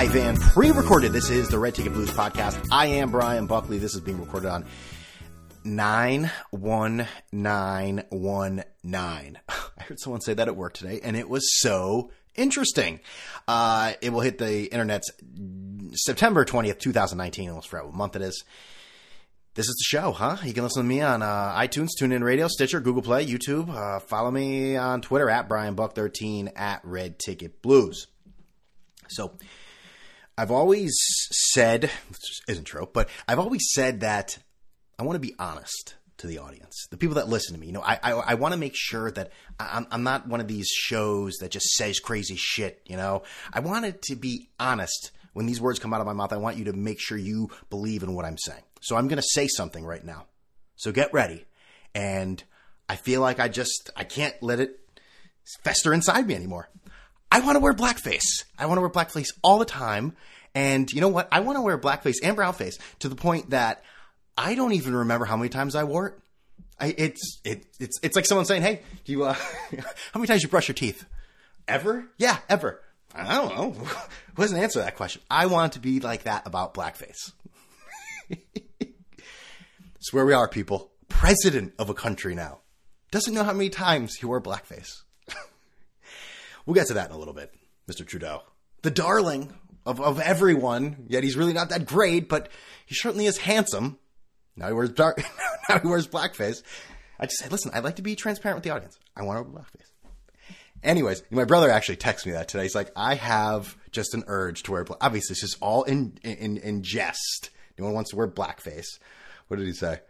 live and pre-recorded. This is the Red Ticket Blues podcast. I am Brian Buckley. This is being recorded on nine one nine one nine. I heard someone say that at work today, and it was so interesting. Uh, it will hit the internet's September twentieth, two thousand nineteen. Almost forgot what month it is. This is the show, huh? You can listen to me on uh, iTunes, TuneIn Radio, Stitcher, Google Play, YouTube. Uh, follow me on Twitter at Brian Buck 13 at Red Ticket Blues. So, I've always said, this isn't true, but I've always said that I want to be honest to the audience, the people that listen to me. You know, I I, I want to make sure that I'm, I'm not one of these shows that just says crazy shit. You know, I want it to be honest when these words come out of my mouth. I want you to make sure you believe in what I'm saying. So I'm going to say something right now. So get ready. And I feel like I just I can't let it fester inside me anymore. I want to wear blackface. I want to wear blackface all the time. And you know what? I want to wear blackface and brownface to the point that I don't even remember how many times I wore it. I, it's it, it's it's like someone saying, "Hey, do you uh, how many times you brush your teeth? Ever? Yeah, ever. I don't know. Who doesn't answer that question? I want to be like that about blackface. it's where we are, people. President of a country now doesn't know how many times he wore blackface. We'll get to that in a little bit, Mr. Trudeau, the darling of of everyone. Yet he's really not that great, but he certainly is handsome. Now he wears dark. now he wears blackface. I just said, listen, I'd like to be transparent with the audience. I want to wear blackface. Anyways, my brother actually texted me that today. He's like, I have just an urge to wear black. Obviously, it's just all in, in, in jest. No one wants to wear blackface. What did he say?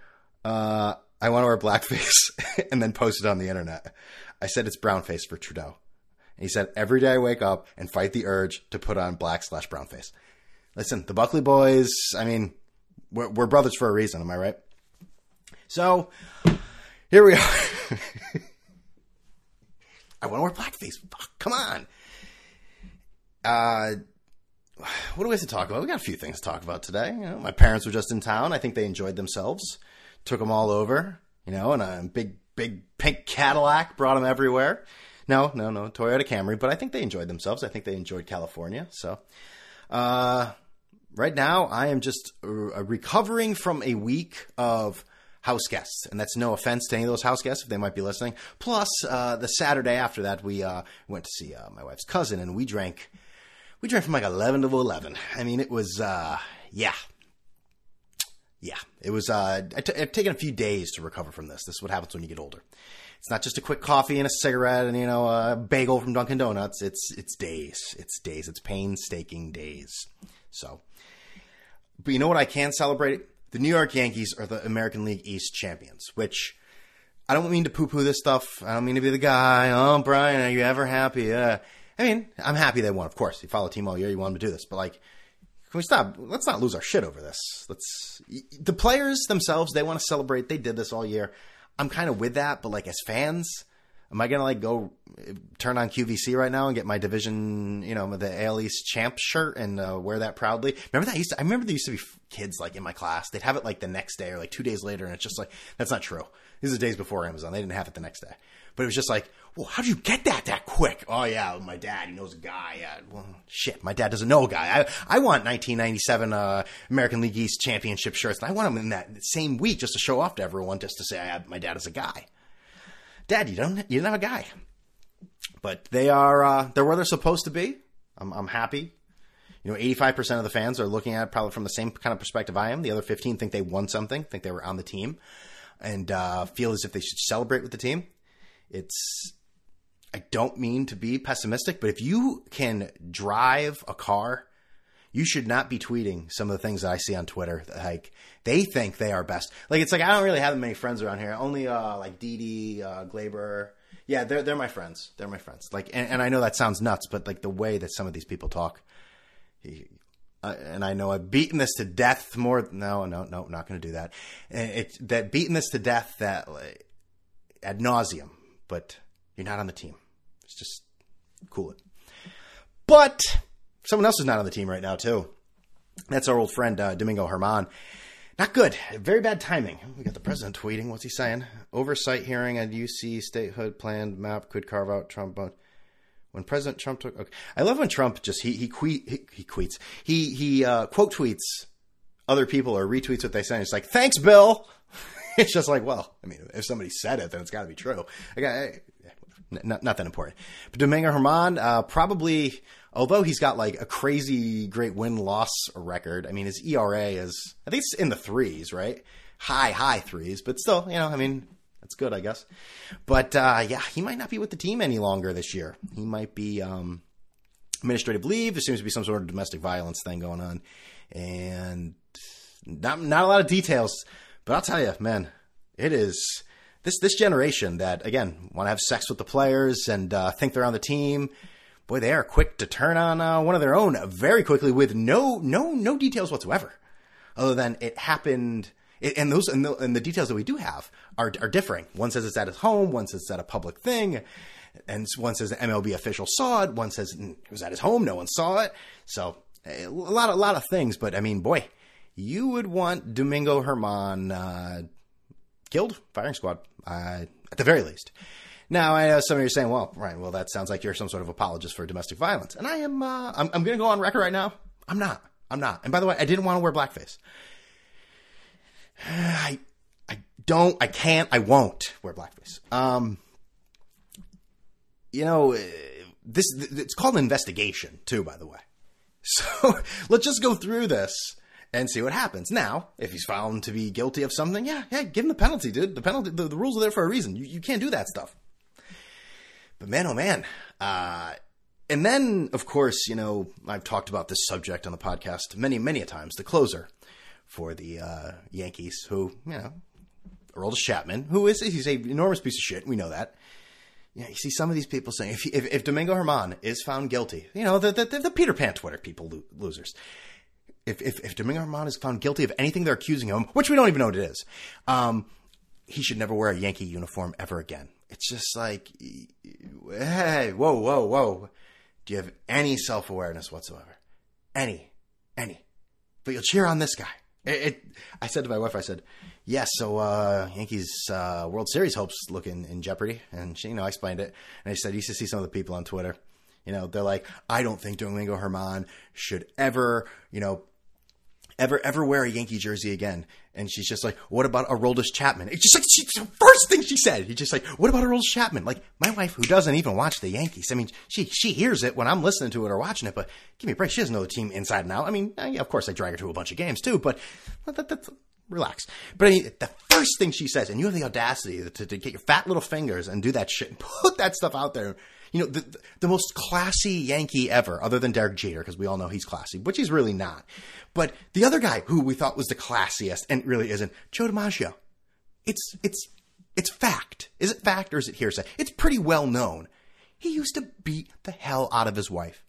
Uh, I want to wear blackface and then post it on the internet. I said it's brownface for Trudeau. He said, every day I wake up and fight the urge to put on black slash brown face. Listen, the Buckley boys, I mean, we're, we're brothers for a reason. Am I right? So here we are. I want to wear blackface. Fuck, come on. Uh, what do we have to talk about? We got a few things to talk about today. You know, my parents were just in town. I think they enjoyed themselves. Took them all over, you know, and a big, big pink Cadillac brought them everywhere. No, no, no, Toyota Camry, but I think they enjoyed themselves. I think they enjoyed California. So, uh, right now I am just uh, recovering from a week of house guests, and that's no offense to any of those house guests if they might be listening. Plus, uh, the Saturday after that, we uh, went to see uh, my wife's cousin, and we drank. We drank from like eleven to eleven. I mean, it was uh, yeah, yeah. It was. I t- I've taken a few days to recover from this. This is what happens when you get older. It's not just a quick coffee and a cigarette and you know a bagel from Dunkin' Donuts. It's it's days. It's days. It's painstaking days. So, but you know what I can celebrate? the New York Yankees are the American League East champions, which I don't mean to poo poo this stuff. I don't mean to be the guy. Oh, Brian, are you ever happy? Uh, I mean, I'm happy they won, of course. You follow a team all year, you want them to do this. But, like, can we stop? Let's not lose our shit over this. Let's. The players themselves, they want to celebrate. They did this all year. I'm kind of with that, but, like, as fans, am I gonna like go turn on QVC right now and get my division, you know, the AL East champ shirt and uh, wear that proudly? Remember that used to? I remember there used to be kids like in my class. They'd have it like the next day or like two days later, and it's just like that's not true. These are days before Amazon. They didn't have it the next day, but it was just like, well, how did you get that that quick? Oh yeah, my dad. He knows a guy. Yeah, well, shit, my dad doesn't know a guy. I I want 1997 uh, American League East championship shirts. And I want them in that same week just to show off to everyone, just to say I have, my dad is a guy. Dad, you don't you don't have a guy. But they are uh, they're where they're supposed to be. I'm, I'm happy. You know, 85% of the fans are looking at it probably from the same kind of perspective I am. The other 15 think they won something, think they were on the team, and uh, feel as if they should celebrate with the team. It's I don't mean to be pessimistic, but if you can drive a car you should not be tweeting some of the things that I see on Twitter. Like they think they are best. Like it's like I don't really have many friends around here. Only uh, like Dee uh, Glaber. Yeah, they're they're my friends. They're my friends. Like, and, and, I know that sounds nuts, but like the way that some of these people talk, he, uh, and I know I've beaten this to death more. No, no, no, not going to do that. It's that beaten this to death that like, ad nauseum. But you're not on the team. Just cool it. But Someone else is not on the team right now too. That's our old friend uh, Domingo Germán. Not good. Very bad timing. We got the president tweeting. What's he saying? Oversight hearing on DC statehood planned map could carve out Trump. when President Trump took. Okay. I love when Trump just he he, tweet, he, he tweets he he uh, quote tweets other people or retweets what they say. It's like thanks, Bill. it's just like well, I mean, if somebody said it, then it's got to be true. I got not, not that important. But Domingo Germán, uh, probably, although he's got like a crazy great win loss record. I mean, his ERA is I think it's in the threes, right? High high threes, but still, you know, I mean, that's good, I guess. But uh, yeah, he might not be with the team any longer this year. He might be um, administrative leave. There seems to be some sort of domestic violence thing going on, and not not a lot of details. But I'll tell you, man, it is this this generation that again want to have sex with the players and uh, think they're on the team. Boy, they are quick to turn on uh, one of their own very quickly with no no no details whatsoever, other than it happened and those and the, and the, details that we do have are are differing. One says it's at his home, one says it's at a public thing, and one says the MLB official saw it. One says it was at his home, no one saw it. So a lot a lot of things, but I mean, boy, you would want Domingo Germán uh, killed, firing squad uh, at the very least. Now, I know some of you are saying, "Well, right, well, that sounds like you're some sort of apologist for domestic violence," and I am. Uh, I'm, I'm going to go on record right now. I'm not. I'm not. And by the way, I didn't want to wear blackface. I I don't, I can't, I won't wear blackface. Um, you know, this it's called an investigation too, by the way. So let's just go through this and see what happens. Now, if he's found to be guilty of something, yeah, yeah, give him the penalty, dude. The penalty, the, the rules are there for a reason. You, you can't do that stuff. But man, oh man, uh, and then of course, you know, I've talked about this subject on the podcast many, many a times. The closer for the uh, Yankees, who you know, Aroldis Chapman, who is he's a enormous piece of shit. We know that. You, you see some of these people saying if, if, if Domingo Germán is found guilty, you know the the, the Peter Pan Twitter people lo- losers. If, if if Domingo Germán is found guilty of anything they're accusing him, which we don't even know what it is, um, he should never wear a Yankee uniform ever again. It's just like, hey, whoa, whoa, whoa. Do you have any self awareness whatsoever? Any, any. But you'll cheer on this guy. It, it, I said to my wife, I said, yes, so uh, Yankees uh, World Series hopes look in, in jeopardy. And she, you know, I explained it. And I said, you used to see some of the people on Twitter. You know, they're like, I don't think Domingo Germán should ever, you know, ever ever wear a Yankee jersey again. And she's just like, what about Aroldis Chapman? It's just like she, the first thing she said. He's just like, what about Aroldis Chapman? Like my wife, who doesn't even watch the Yankees. I mean, she she hears it when I'm listening to it or watching it, but give me a break. She doesn't know the team inside and out. I mean, uh, yeah, of course I drag her to a bunch of games too, but that, that, relax. But I mean, the first thing she says, and you have the audacity to, to get your fat little fingers and do that shit and put that stuff out there you know, the, the most classy Yankee ever, other than Derek Jeter, because we all know he's classy, which he's really not. But the other guy who we thought was the classiest and really isn't, Joe DiMaggio. It's, it's, it's fact. Is it fact or is it hearsay? It's pretty well known. He used to beat the hell out of his wife.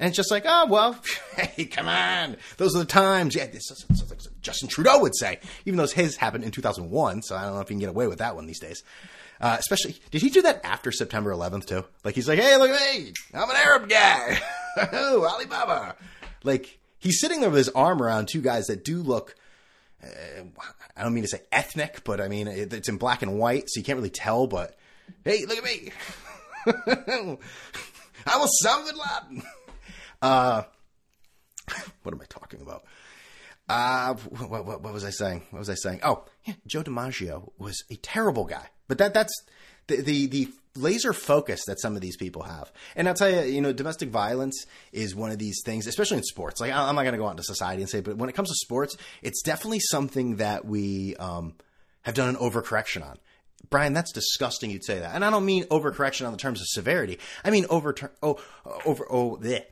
And it's just like, oh, well, hey, come on. Those are the times. Yeah, this is, like Justin Trudeau would say, even though his happened in 2001. So I don't know if you can get away with that one these days. Uh, especially, did he do that after September 11th too? Like he's like, hey, look at me, I'm an Arab guy. oh, Alibaba. Like he's sitting there with his arm around two guys that do look. Uh, I don't mean to say ethnic, but I mean it's in black and white, so you can't really tell. But hey, look at me. I'm Osama bin Laden. Uh, what am I talking about? Uh, what, what, what, was I saying? What was I saying? Oh, yeah, Joe DiMaggio was a terrible guy. But that that's the, the the laser focus that some of these people have. And I'll tell you, you know, domestic violence is one of these things, especially in sports. Like I'm not going to go out into society and say, but when it comes to sports, it's definitely something that we um, have done an overcorrection on. Brian, that's disgusting. You'd say that, and I don't mean overcorrection on the terms of severity. I mean over oh over oh bleh,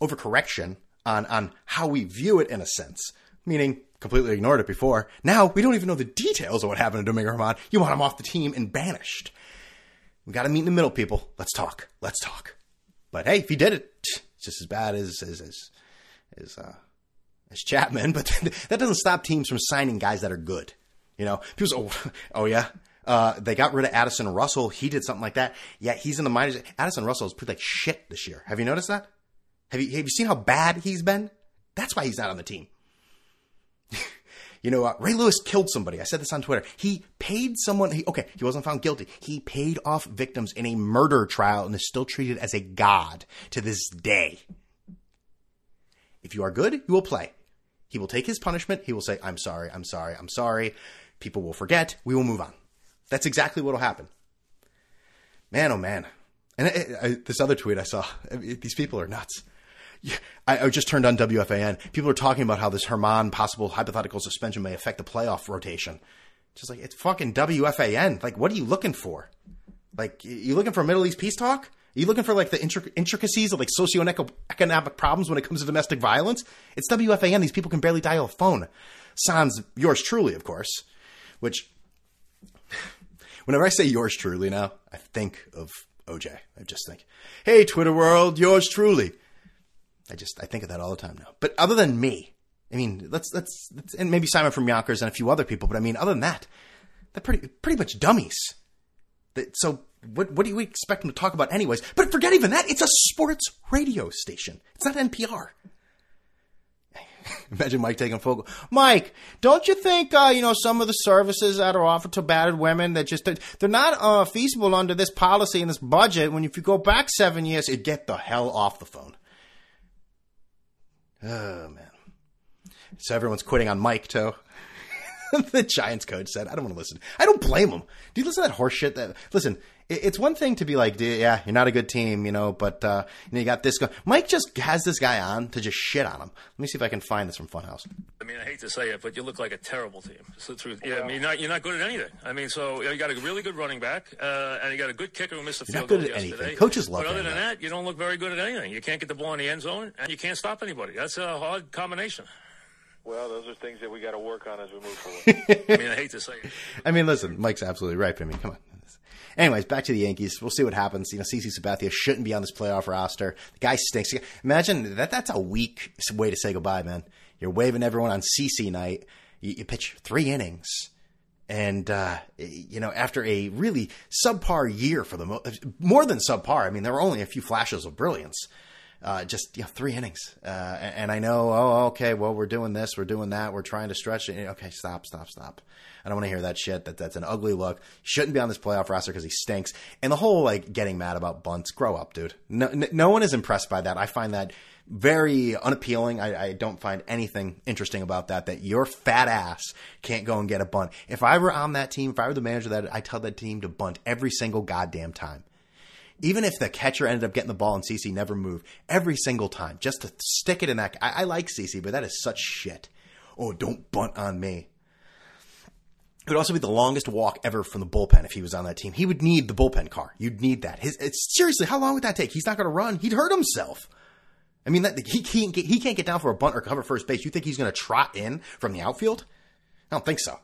overcorrection on on how we view it in a sense. Meaning, completely ignored it before. Now we don't even know the details of what happened to Domingo Germán. You want him off the team and banished. We got to meet in the middle, people. Let's talk. Let's talk. But hey, if he did it, it's just as bad as as as as, uh, as Chapman. But that doesn't stop teams from signing guys that are good. You know, people say, oh, oh yeah. Uh, they got rid of Addison Russell. He did something like that. Yeah, he's in the minors. Addison Russell has played like shit this year. Have you noticed that? Have you have you seen how bad he's been? That's why he's not on the team. You know, uh, Ray Lewis killed somebody. I said this on Twitter. He paid someone. He, okay, he wasn't found guilty. He paid off victims in a murder trial and is still treated as a god to this day. If you are good, you will play. He will take his punishment. He will say, I'm sorry, I'm sorry, I'm sorry. People will forget. We will move on. That's exactly what will happen. Man, oh man. And I, I, this other tweet I saw, I mean, these people are nuts. I, I just turned on WFAN. People are talking about how this Germán possible hypothetical suspension may affect the playoff rotation. Just like, it's fucking WFAN. Like, what are you looking for? Like, you looking for Middle East peace talk? Are you looking for like the intricacies of like socioeconomic problems when it comes to domestic violence? It's WFAN. These people can barely dial a phone. Sans yours truly, of course. Which, whenever I say yours truly now, I think of OJ. I just think, hey, Twitter world, yours truly. I just I think of that all the time now. But other than me, I mean, let's let's, let's and maybe Simon from Yonkers and a few other people. But I mean, other than that, they're pretty pretty much dummies. So what what do you expect them to talk about anyways? But forget even that. It's a sports radio station. It's not NPR. Imagine Mike taking phone. Mike, don't you think uh, you know some of the services that are offered to battered women that just they're not uh, feasible under this policy and this budget? When if you go back seven years, it get the hell off the phone. Oh man. So everyone's quitting on Mike too. the Giants coach said, "I don't want to listen. I don't blame him. Do you listen to that horse shit? That listen, it's one thing to be like, yeah, you're not a good team, you know, but uh, you, know, you got this guy. Mike just has this guy on to just shit on him. Let me see if I can find this from Funhouse. I mean, I hate to say it, but you look like a terrible team. It's the truth. Yeah, I mean, you're not, you're not good at anything. I mean, so you got a really good running back, uh, and you got a good kicker who missed the field goal yesterday. Anything. Coaches love But other than that, you don't look very good at anything. You can't get the ball in the end zone, and you can't stop anybody. That's a hard combination. Well, those are things that we got to work on as we move forward. I mean, I hate to say it. I mean, listen, Mike's absolutely right. But I mean, come on. Anyways, back to the Yankees. We'll see what happens. You know, CC Sabathia shouldn't be on this playoff roster. The guy stinks. Imagine that. That's a weak way to say goodbye, man. You're waving everyone on CC night. You, you pitch three innings. And, uh, you know, after a really subpar year for the more than subpar, I mean, there were only a few flashes of brilliance uh, just you know, three innings. Uh, and, and, I know, oh, okay, well, we're doing this, we're doing that, we're trying to stretch it. Okay, stop, stop, stop. I don't want to hear that shit. That that's an ugly look. Shouldn't be on this playoff roster because he stinks. And the whole like getting mad about bunts. Grow up, dude. No, no one is impressed by that. I find that very unappealing. I, I, don't find anything interesting about that. That your fat ass can't go and get a bunt. If I were on that team, if I were the manager that, I tell that team to bunt every single goddamn time even if the catcher ended up getting the ball and CC never moved every single time, just to stick it in that. I, I like CC, but that is such shit. Oh, don't bunt on me. It would also be the longest walk ever from the bullpen if he was on that team. He would need the bullpen car. You'd need that. His, seriously, how long would that take? He's not going to run. He'd hurt himself. I mean, that, he can't get, he can't get down for a bunt or cover first base. You think he's going to trot in from the outfield? I don't think so.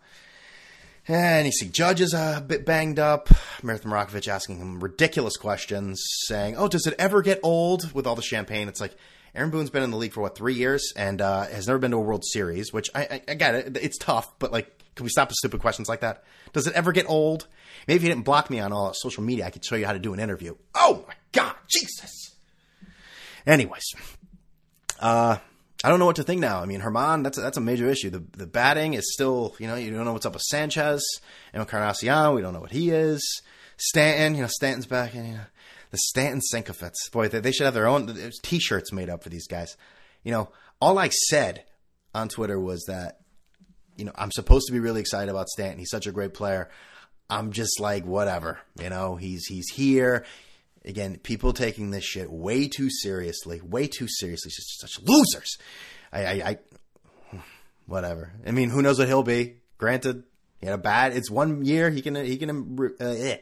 And you see Judge is a bit banged up. Meredith Marakovits asking him ridiculous questions, saying, "Oh, does it ever get old with all the champagne?" It's like Aaron Boone's been in the league for what three years and uh, has never been to a World Series. Which I, I, I get it; it's tough, but like, can we stop with stupid questions like that? Does it ever get old? Maybe if you didn't block me on all social media, I could show you how to do an interview. Oh my God, Jesus! Anyways, uh, I don't know what to think now. I mean, Germán, that's a, that's a major issue. The the batting is still, you know, you don't know what's up with Sanchez and Encarnacion. We don't know what he is. Stanton, you know, Stanton's back, and you know, the Stanton sycophants. Boy, they, they should have their own T-shirts made up for these guys. You know, all I said on Twitter was that, you know, I'm supposed to be really excited about Stanton. He's such a great player. I'm just like, whatever. You know, he's he's here again, people taking this shit way too seriously, way too seriously. Just such losers. I, I, I, whatever. I mean, who knows what he'll be? Granted, he had a bad. It's one year. He can he can uh, eh,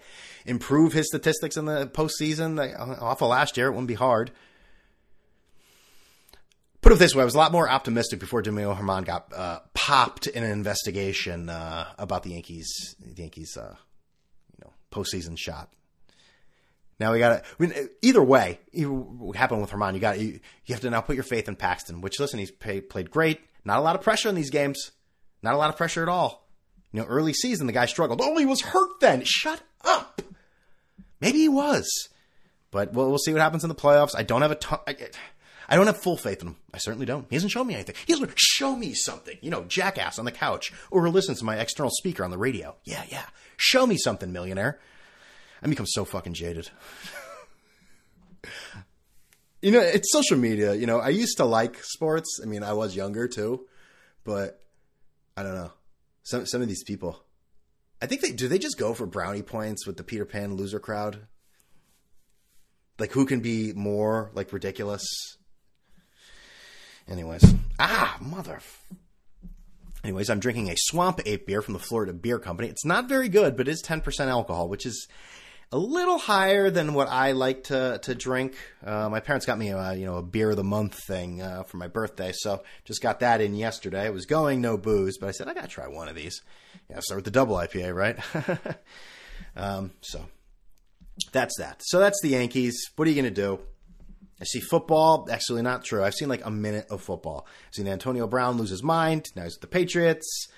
improve his statistics in the postseason. Like, off of last year, it wouldn't be hard. Put it this way, I was a lot more optimistic before Domingo Germán got uh, popped in an investigation uh, about the Yankees. The Yankees, uh, you know, postseason shot. Now we got to. Either way, what happened with Germán, You got you, you have to now put your faith in Paxton. Which listen, he's pay, played great. Not a lot of pressure in these games. Not a lot of pressure at all. You know, early season the guy struggled. Oh, he was hurt then. Shut up. Maybe he was, but we'll, we'll see what happens in the playoffs. I don't have a ton. I, I don't have full faith in him. I certainly don't. He hasn't shown me anything. He hasn't show me something. You know, jackass on the couch or listen to my external speaker on the radio. Yeah, yeah. Show me something, millionaire. I become so fucking jaded. you know, it's social media. You know, I used to like sports. I mean, I was younger too, but I don't know. Some some of these people, I think they do. They just go for brownie points with the Peter Pan loser crowd. Like, who can be more like ridiculous? Anyways, ah, mother. Anyways, I'm drinking a Swamp Ape beer from the Florida Beer Company. It's not very good, but it is 10% alcohol, which is a little higher than what I like to to drink. Uh, my parents got me a you know a beer of the month thing uh, for my birthday, so just got that in yesterday. I was going no booze, but I said I gotta try one of these. Yeah, start with the double IPA, right? um, so that's that. So that's the Yankees. What are you gonna do? I see football. Actually, not true. I've seen like a minute of football. I've seen Antonio Brown lose his mind. Now he's with the Patriots.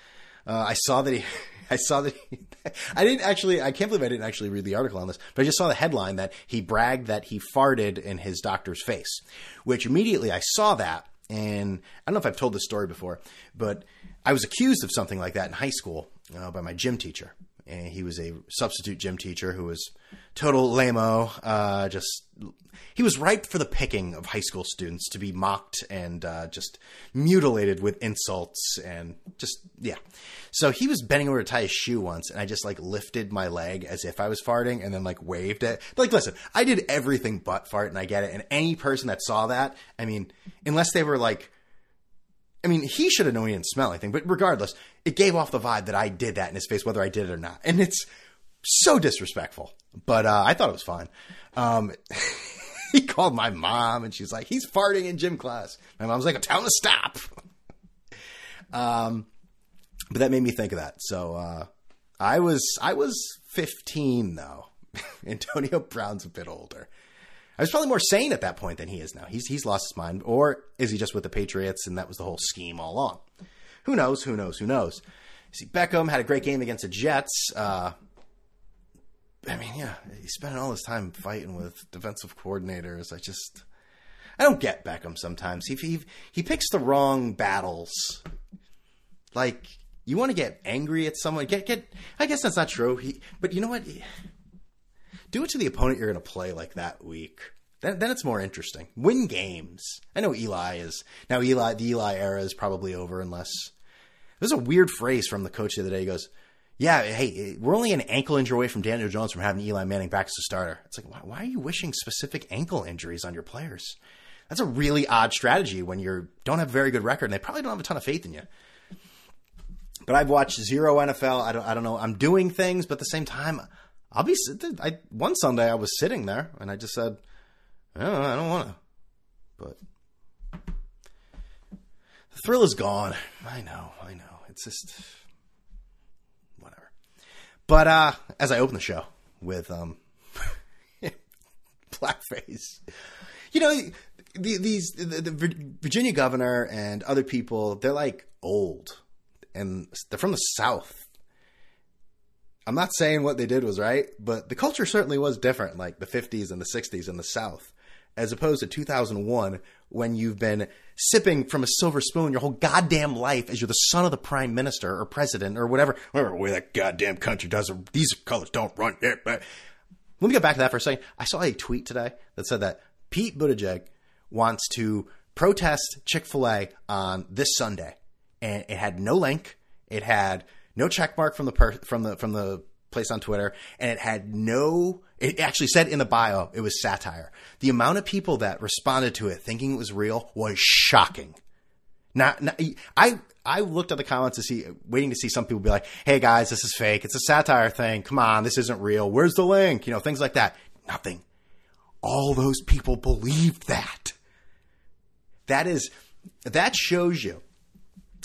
Uh, I saw that he. I saw that he, I didn't actually. I can't believe I didn't actually read the article on this, but I just saw the headline that he bragged that he farted in his doctor's face, which immediately I saw that, and I don't know if I've told this story before, but I was accused of something like that in high school uh, by my gym teacher, and he was a substitute gym teacher who was total lameo. Uh, just he was ripe for the picking of high school students to be mocked and uh, just mutilated with insults and just yeah. So he was bending over to tie his shoe once, and I just like lifted my leg as if I was farting, and then like waved it. Like, listen, I did everything but fart, and I get it. And any person that saw that, I mean, unless they were like. I mean, he should have known he didn't smell anything, but regardless, it gave off the vibe that I did that in his face, whether I did it or not. And it's so disrespectful, but uh, I thought it was fine. Um, he called my mom, and she's like, "He's farting in gym class." My mom's like, "Tell him to stop." um, but that made me think of that. So uh, I was I was 15 though. Antonio Brown's a bit older. I was probably more sane at that point than he is now. He's he's lost his mind, or is he just with the Patriots and that was the whole scheme all along? Who knows? Who knows? Who knows? See, Beckham had a great game against the Jets. Uh, I mean, yeah, he's spending all his time fighting with defensive coordinators. I just, I don't get Beckham sometimes. He he he picks the wrong battles. Like you want to get angry at someone, get get. I guess that's not true. He, but you know what? Do it to the opponent you're going to play like that week. Then, then it's more interesting. Win games. I know Eli is now Eli. The Eli era is probably over unless there's a weird phrase from the coach the other day. He goes, yeah, hey, we're only an ankle injury away from Daniel Jones from having Eli Manning back as a starter. It's like, why, why are you wishing specific ankle injuries on your players? That's a really odd strategy when you don't have a very good record and they probably don't have a ton of faith in you. But I've watched zero NFL. I don't, I don't know. I'm doing things, but at the same time, I'll be. I, one Sunday I was sitting there and I just said, I don't, want to. But the thrill is gone. I know. I know. It's just whatever. but uh, as I open the show with um, blackface, you know, the, these the, the Virginia governor and other people, they're like old, and they're from the South. I'm not saying what they did was right, but the culture certainly was different, like the 50s and the 60s in the South, as opposed to 2001 when you've been sipping from a silver spoon your whole goddamn life as you're the son of the prime minister or president or whatever, whatever way that goddamn country does it. These colors don't run it. But let me get back to that for a second. I saw a tweet today that said that Pete Buttigieg wants to protest Chick fil A on this Sunday. And it had no link. It had no check mark from the per- from the from the place on Twitter, and it had no. It actually said in the bio it was satire. The amount of people that responded to it thinking it was real was shocking. Not, not I. I looked at the comments to see, waiting to see some people be like, "Hey guys, this is fake. It's a satire thing. Come on, this isn't real. Where's the link? You know, things like that." Nothing. All those people believed that. That is, that shows you.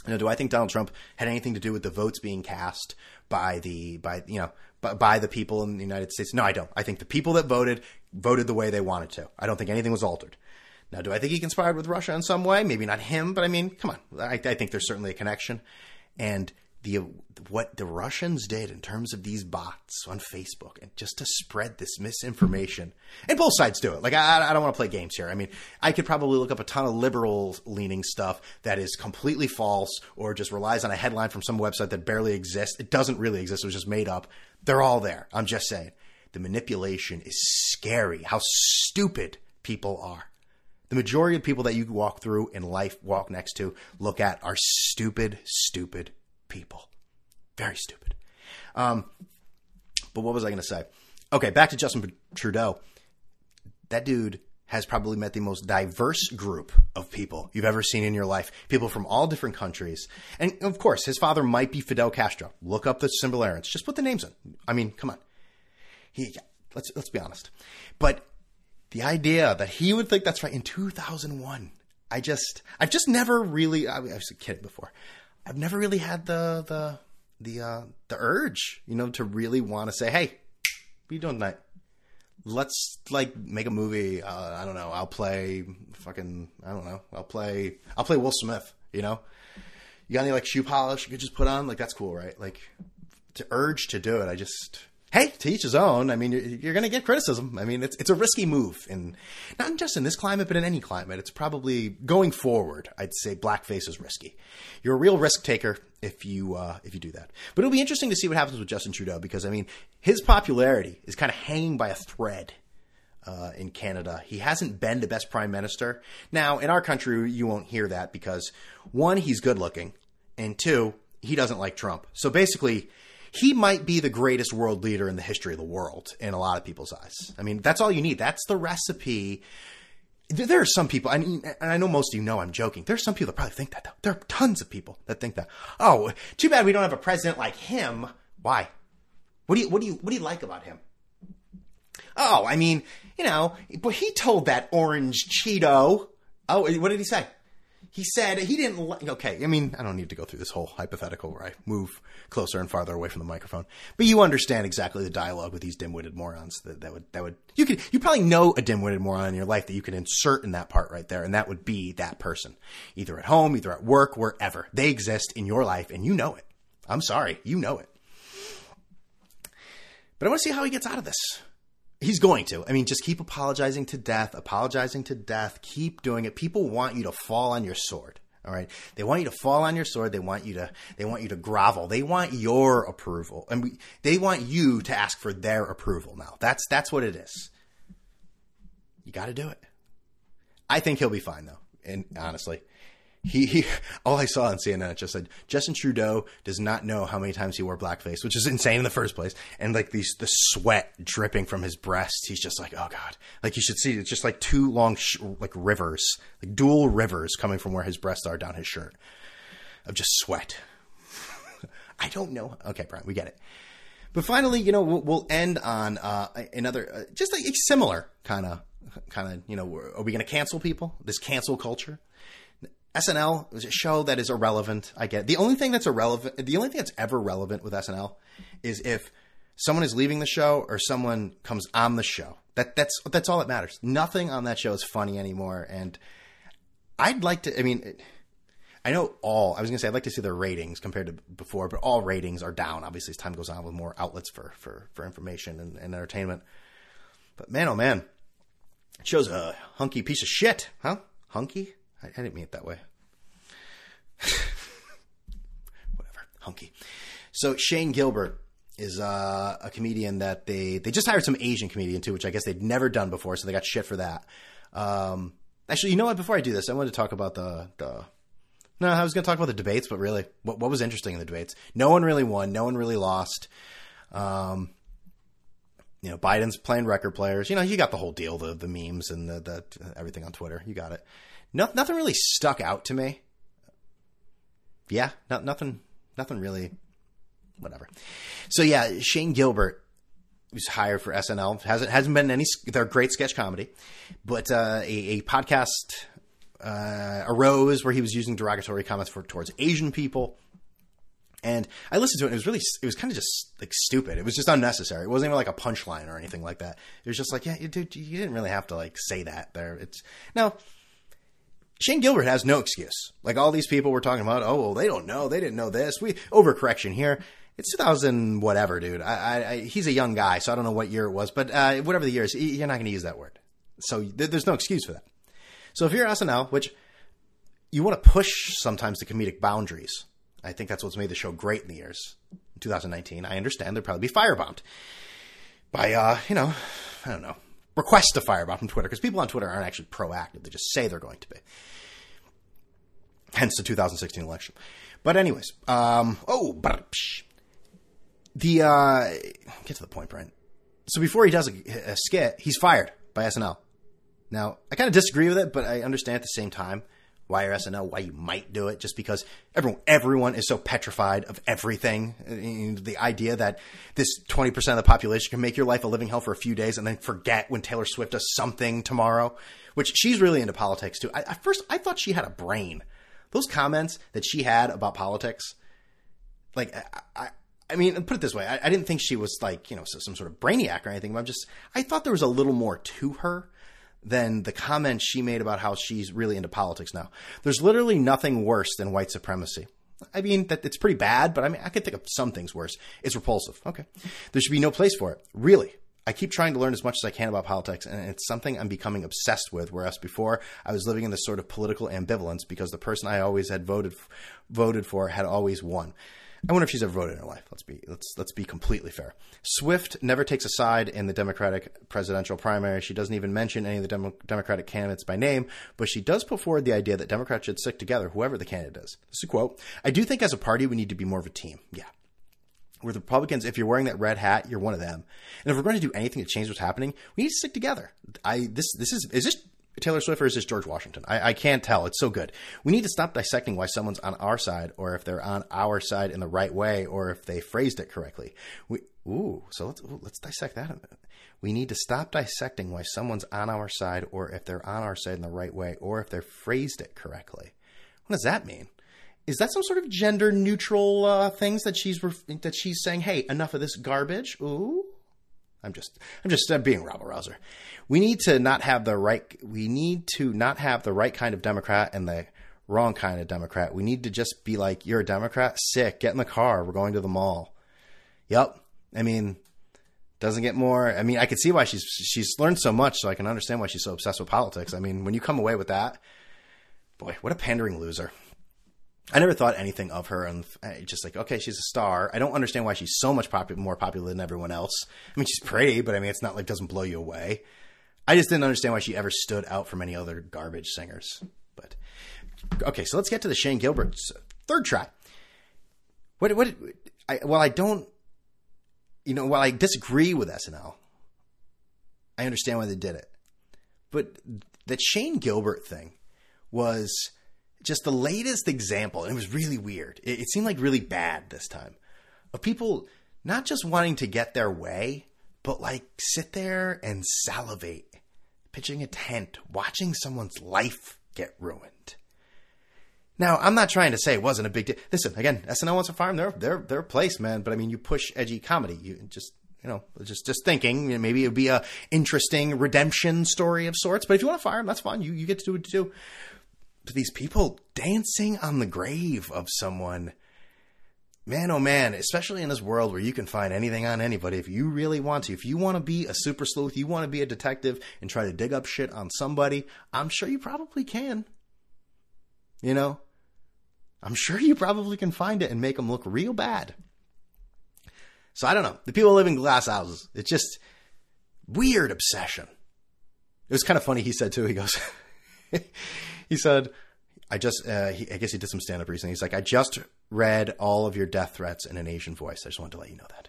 You know, do I think Donald Trump had anything to do with the votes being cast? by the by you know by, by the people in the United States. No, I don't. I think the people that voted voted the way they wanted to. I don't think anything was altered. Now, do I think he conspired with Russia in some way? Maybe not him, but I mean, come on. I, I think there's certainly a connection. And the what the Russians did in terms of these bots on Facebook and just to spread this misinformation. And both sides do it. Like I, I don't want to play games here. I mean, I could probably look up a ton of liberal leaning stuff that is completely false or just relies on a headline from some website that barely exists. It doesn't really exist. It was just made up. They're all there. I'm just saying. The manipulation is scary. How stupid people are. The majority of people that you walk through in life, walk next to, look at are stupid, stupid people. Very stupid. Um, but what was I going to say? Okay, back to Justin Trudeau. That dude has probably met the most diverse group of people you've ever seen in your life. People from all different countries. And of course, his father might be Fidel Castro. Look up the similarities. Just put the names in. I mean, come on. He, let's let's be honest. But the idea that he would think that's right in 2001, I just I've just never really I was a kid before. I've never really had the the the uh, the urge, you know, to really want to say, "Hey, what are you doing tonight? Let's like make a movie. Uh, I don't know. I'll play fucking. I don't know. I'll play. I'll play Will Smith. You know, you got any like shoe polish you could just put on? Like that's cool, right? Like to urge to do it. I just hey, to each his own. I mean, you're, you're going to get criticism. I mean, it's it's a risky move, and not just in this climate, but in any climate. It's probably going forward. I'd say blackface is risky. You're a real risk taker if you uh, if you do that. But it'll be interesting to see what happens with Justin Trudeau because I mean, his popularity is kind of hanging by a thread. Uh, in Canada, he hasn't been the best prime minister. Now, in our country, you won't hear that because one, he's good looking, and two, he doesn't like Trump. So basically, he might be the greatest world leader in the history of the world in a lot of people's eyes. I mean, that's all you need. That's the recipe. There are some people, I mean, and I know most of you know I'm joking. There are some people that probably think that. Though. There are tons of people that think that. Oh, too bad we don't have a president like him. Why? What do you what do you what do you like about him? Oh, I mean, you know, but he told that orange Cheeto. Oh, what did he say? He said he didn't like. Okay, I mean, I don't need to go through this whole hypothetical where I move closer and farther away from the microphone, but you understand exactly the dialogue with these dim-witted morons. That, that would that would you could you probably know a dim-witted moron in your life that you can insert in that part right there, and that would be that person, either at home, either at work, wherever they exist in your life, and you know it. I'm sorry, you know it. But I want to see how he gets out of this. He's going to. I mean, just keep apologizing to death, apologizing to death, keep doing it. People want you to fall on your sword. All right. They want you to fall on your sword. They want you to, they want you to grovel. They want your approval. And we, they want you to ask for their approval now. That's, that's what it is. You got to do it. I think he'll be fine though. And honestly, he, he all I saw on CNN just said Justin Trudeau does not know how many times he wore blackface, which is insane in the first place. And like these the sweat dripping from his breast, he's just like, oh god, like you should see it's just like two long sh- like rivers, like dual rivers coming from where his breasts are down his shirt of just sweat. I don't know. Okay, Brian, we get it. But finally, you know, we'll, we'll end on uh, another uh, just like a similar kind of kind of you know, are we going to cancel people? This cancel culture. SNL is a show that is irrelevant. I get the only thing that's irrelevant. The only thing that's ever relevant with SNL is if someone is leaving the show or someone comes on the show. That that's that's all that matters. Nothing on that show is funny anymore. And I'd like to. I mean, I know all. I was gonna say I'd like to see their ratings compared to before, but all ratings are down. Obviously, as time goes on, with more outlets for for for information and, and entertainment. But man, oh man, it shows a hunky piece of shit, huh? Hunky. I, I didn't mean it that way. Whatever, hunky. So Shane Gillis is uh, a comedian that they they just hired some Asian comedian too, which I guess they'd never done before, so they got shit for that. Um, actually, you know what? Before I do this, I wanted to talk about the the. No, I was going to talk about the debates, but really, what what was interesting in the debates? No one really won. No one really lost. Um, you know, Biden's playing record players. You know, you got the whole deal, the the memes and the, the everything on Twitter. You got it. No, nothing really stuck out to me. Yeah, no, nothing, nothing really. Whatever. So yeah, Shane Gillis was hired for SNL. hasn't hasn't been any. They're great sketch comedy, but uh, a, a, podcast uh, arose where he was using derogatory comments for towards Asian people. And I listened to it. and It was really, it was kind of just like stupid. It was just unnecessary. It wasn't even like a punchline or anything like that. It was just like, yeah, dude, you didn't really have to like say that there. It's now Shane Gillis has no excuse. Like all these people were talking about, oh, well, they don't know. They didn't know this. We overcorrection here. It's 2000 whatever, dude. I, I, I, he's a young guy, so I don't know what year it was, but uh, whatever the year is, you're not going to use that word. So th- there's no excuse for that. So if you're SNL, which you want to push sometimes the comedic boundaries, I think that's what's made the show great in the years. In 2019, I understand they'll probably be firebombed by, uh, you know, I don't know, request to firebomb from Twitter because people on Twitter aren't actually proactive. They just say they're going to be. Hence the 2016 election. But anyways, um, oh, the uh, get to the point, Brent. So before he does a, a skit, he's fired by SNL. Now, I kind of disagree with it, but I understand at the same time why you're SNL, why you might do it, just because everyone everyone is so petrified of everything. The idea that this 20% of the population can make your life a living hell for a few days and then forget when Taylor Swift does something tomorrow, which she's really into politics too. I, at first, I thought she had a brain. Those comments that she had about politics, like, I, I I mean, put it this way: I, I, didn't think she was like you know some sort of brainiac or anything. But I'm just I thought there was a little more to her than the comments she made about how she's really into politics now. There's literally nothing worse than white supremacy. I mean, that it's pretty bad, but I mean, I could think of some things worse. It's repulsive. Okay. There should be no place for it. Really. I keep trying to learn as much as I can about politics, and it's something I'm becoming obsessed with. Whereas before, I was living in this sort of political ambivalence because the person I always had voted voted for had always won. I wonder if she's ever voted in her life. Let's be let's let's be completely fair. Swift never takes a side in the Democratic presidential primary. She doesn't even mention any of the Demo- Democratic candidates by name, but she does put forward the idea that Democrats should stick together, whoever the candidate is. This is a quote. I do think as a party we need to be more of a team. Yeah. With Republicans, if you're wearing that red hat, you're one of them. And if we're going to do anything to change what's happening, we need to stick together. I this this is is this Taylor Swift or is this George Washington? I, I, can't tell. It's so good. We need to stop dissecting why someone's on our side, or if they're on our side in the right way, or if they phrased it correctly. We ooh, so let's ooh, let's dissect that a minute. We need to stop dissecting why someone's on our side, or if they're on our side in the right way, or if they phrased it correctly. What does that mean? Is that some sort of gender neutral uh, things that she's ref- that she's saying? Hey, enough of this garbage. Ooh, I'm just I'm just I'm being rabble rouser. We need to not have the right we need to not have the right kind of Democrat and the wrong kind of Democrat. We need to just be like, you're a Democrat, sick, get in the car, we're going to the mall. Yep. I mean, doesn't get more. I mean, I can see why she's she's learned so much, so I can understand why she's so obsessed with politics. I mean, when you come away with that, boy, what a pandering loser. I never thought anything of her, and uh, just like, okay, she's a star. I don't understand why she's so much popu- more popular than everyone else. I mean, she's pretty, but I mean, it's not like doesn't blow you away. I just didn't understand why she ever stood out from any other garbage singers. But okay, so let's get to the Shane Gillis's uh, third try. What? What? I, well, I don't. You know, while I disagree with SNL, I understand why they did it. But that Shane Gillis thing was just the latest example, and it was really weird. It, it seemed like really bad this time of people not just wanting to get their way, but like sit there and salivate, pitching a tent, watching someone's life get ruined. Now, I'm not trying to say it wasn't a big deal. Listen, again, SNL wants a farm. They're they're a place, man. But I mean, you push edgy comedy. You just you know, just just thinking maybe it'd be a interesting redemption story of sorts. But if you want to fire him, that's fine. You you get to do it too these people dancing on the grave of someone. Man, oh man, especially in this world where you can find anything on anybody if you really want to. If you want to be a super sleuth, you want to be a detective and try to dig up shit on somebody, I'm sure you probably can. You know? I'm sure you probably can find it and make them look real bad. So I don't know. The people live in glass houses. It's just weird obsession. It was kind of funny. He said too. He goes, he said, I just, uh, he, I guess he did some stand up recently. He's like, I just read all of your death threats in an Asian voice. I just wanted to let you know that.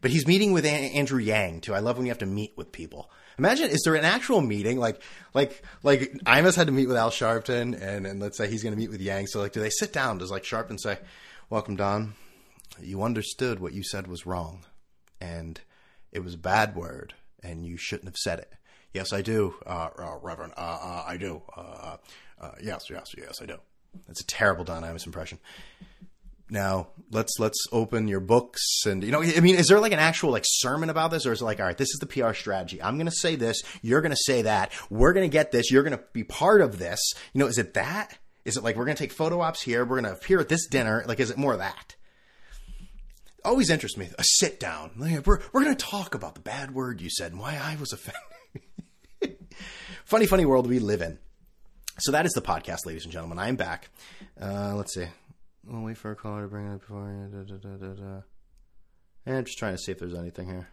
But he's meeting with a- Andrew Yang too. I love when you have to meet with people. Imagine, is there an actual meeting? Like, like, like Imus had to meet with Al Sharpton and, and let's say he's going to meet with Yang. So like, do they sit down? Does like Sharpton say, welcome Don. You understood what you said was wrong and it was a bad word and you shouldn't have said it. Yes, I do, uh, uh, Reverend. Uh, uh I do. Uh, yes, yes, yes, I do. That's a terrible Don Imus impression. now let's let's open your books and you know i mean is there like an actual like sermon about this or is it like all right this is the pr strategy. I'm going to say this you're going to say that we're going to get this you're going to be part of this. You know is it that? Is it like we're going to take photo ops here we're going to appear at this dinner like is it more of that? Always interests me a sit down. We're, we're going to talk about the bad word you said and why i was offended. Funny funny world we live in so that is the podcast ladies and gentlemen i am back uh, let's see We'll wait for a caller to bring it up before. Da, da, da. And I'm just trying to see if there's anything here.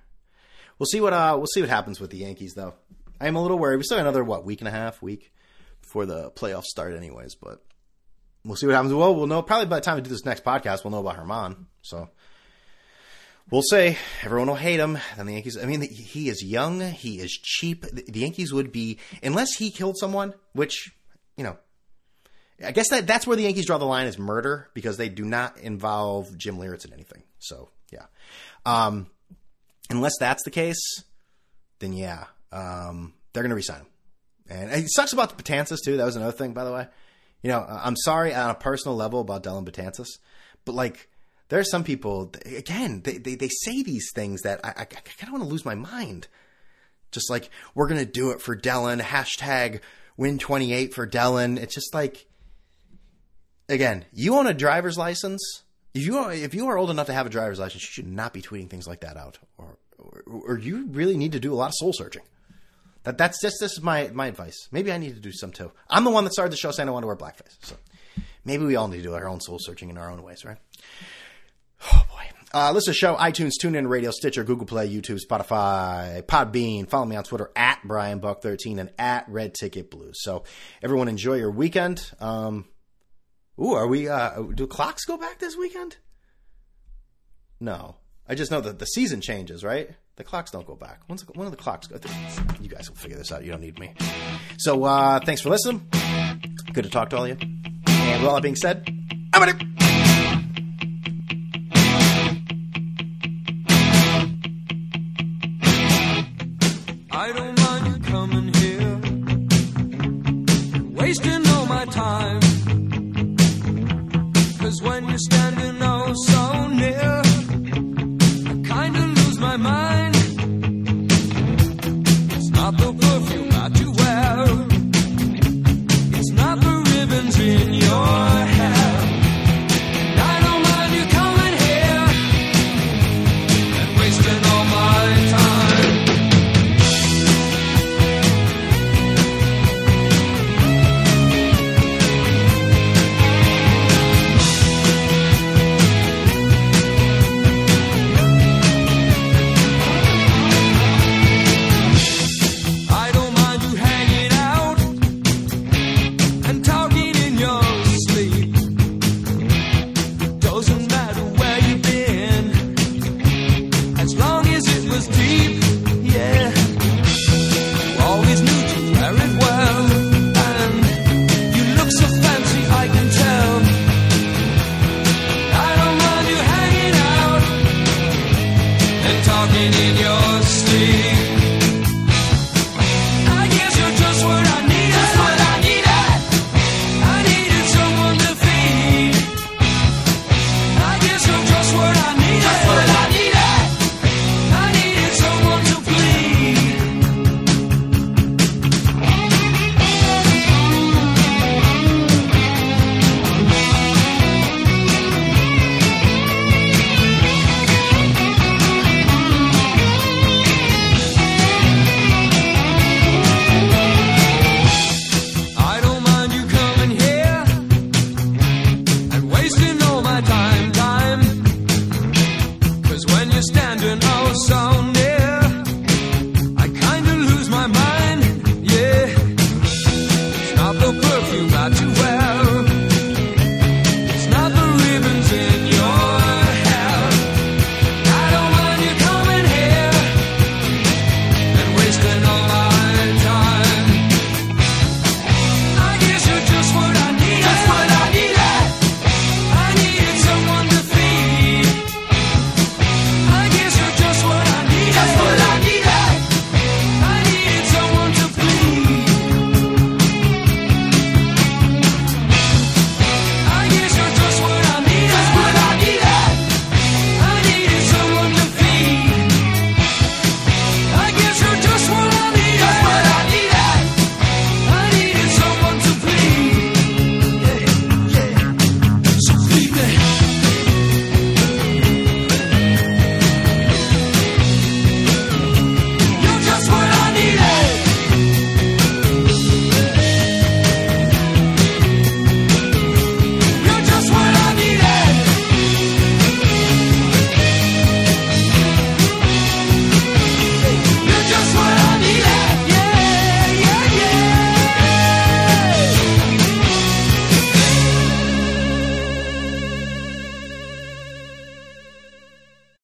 We'll see what uh we'll see what happens with the Yankees though. I am a little worried. We still have another what week and a half week before the playoffs start, anyways. But we'll see what happens. Well, we'll know probably by the time we do this next podcast, we'll know about Germán. So we'll say everyone will hate him. Then the Yankees. I mean, he is young. He is cheap. The Yankees would be unless he killed someone, which you know I guess that that's where the Yankees draw the line is murder because they do not involve Jim Leyritz in anything. So yeah, um, unless that's the case, then yeah, um, they're going to resign him. And it sucks about the Betances too. That was another thing, by the way. You know, I'm sorry on a personal level about Dellin Betances, but like there are some people again they, they, they say these things that I, I, I kind of want to lose my mind. Just like we're gonna do it for Dellin hashtag win 28 for Dellin. It's just like again, you own a driver's license. If you are, if you are old enough to have a driver's license, you should not be tweeting things like that out, or or, or you really need to do a lot of soul searching. That that's just this is my my advice. Maybe I need to do some too. I'm the one that started the show saying I want to wear blackface, so maybe we all need to do our own soul searching in our own ways, right? Uh, listen to show, iTunes, TuneIn Radio, Stitcher, Google Play, YouTube, Spotify, Podbean. Follow me on Twitter at Brian Buck 13 and at Red Ticket Blues. So everyone enjoy your weekend. Um, Ooh, are we? Uh, do clocks go back this weekend? No, I just know that the season changes, right? The clocks don't go back. When's when the clocks go? You guys will figure this out. You don't need me. So, uh, thanks for listening. Good to talk to all of you. And with all that being said, I'm ready. Cause when you're standing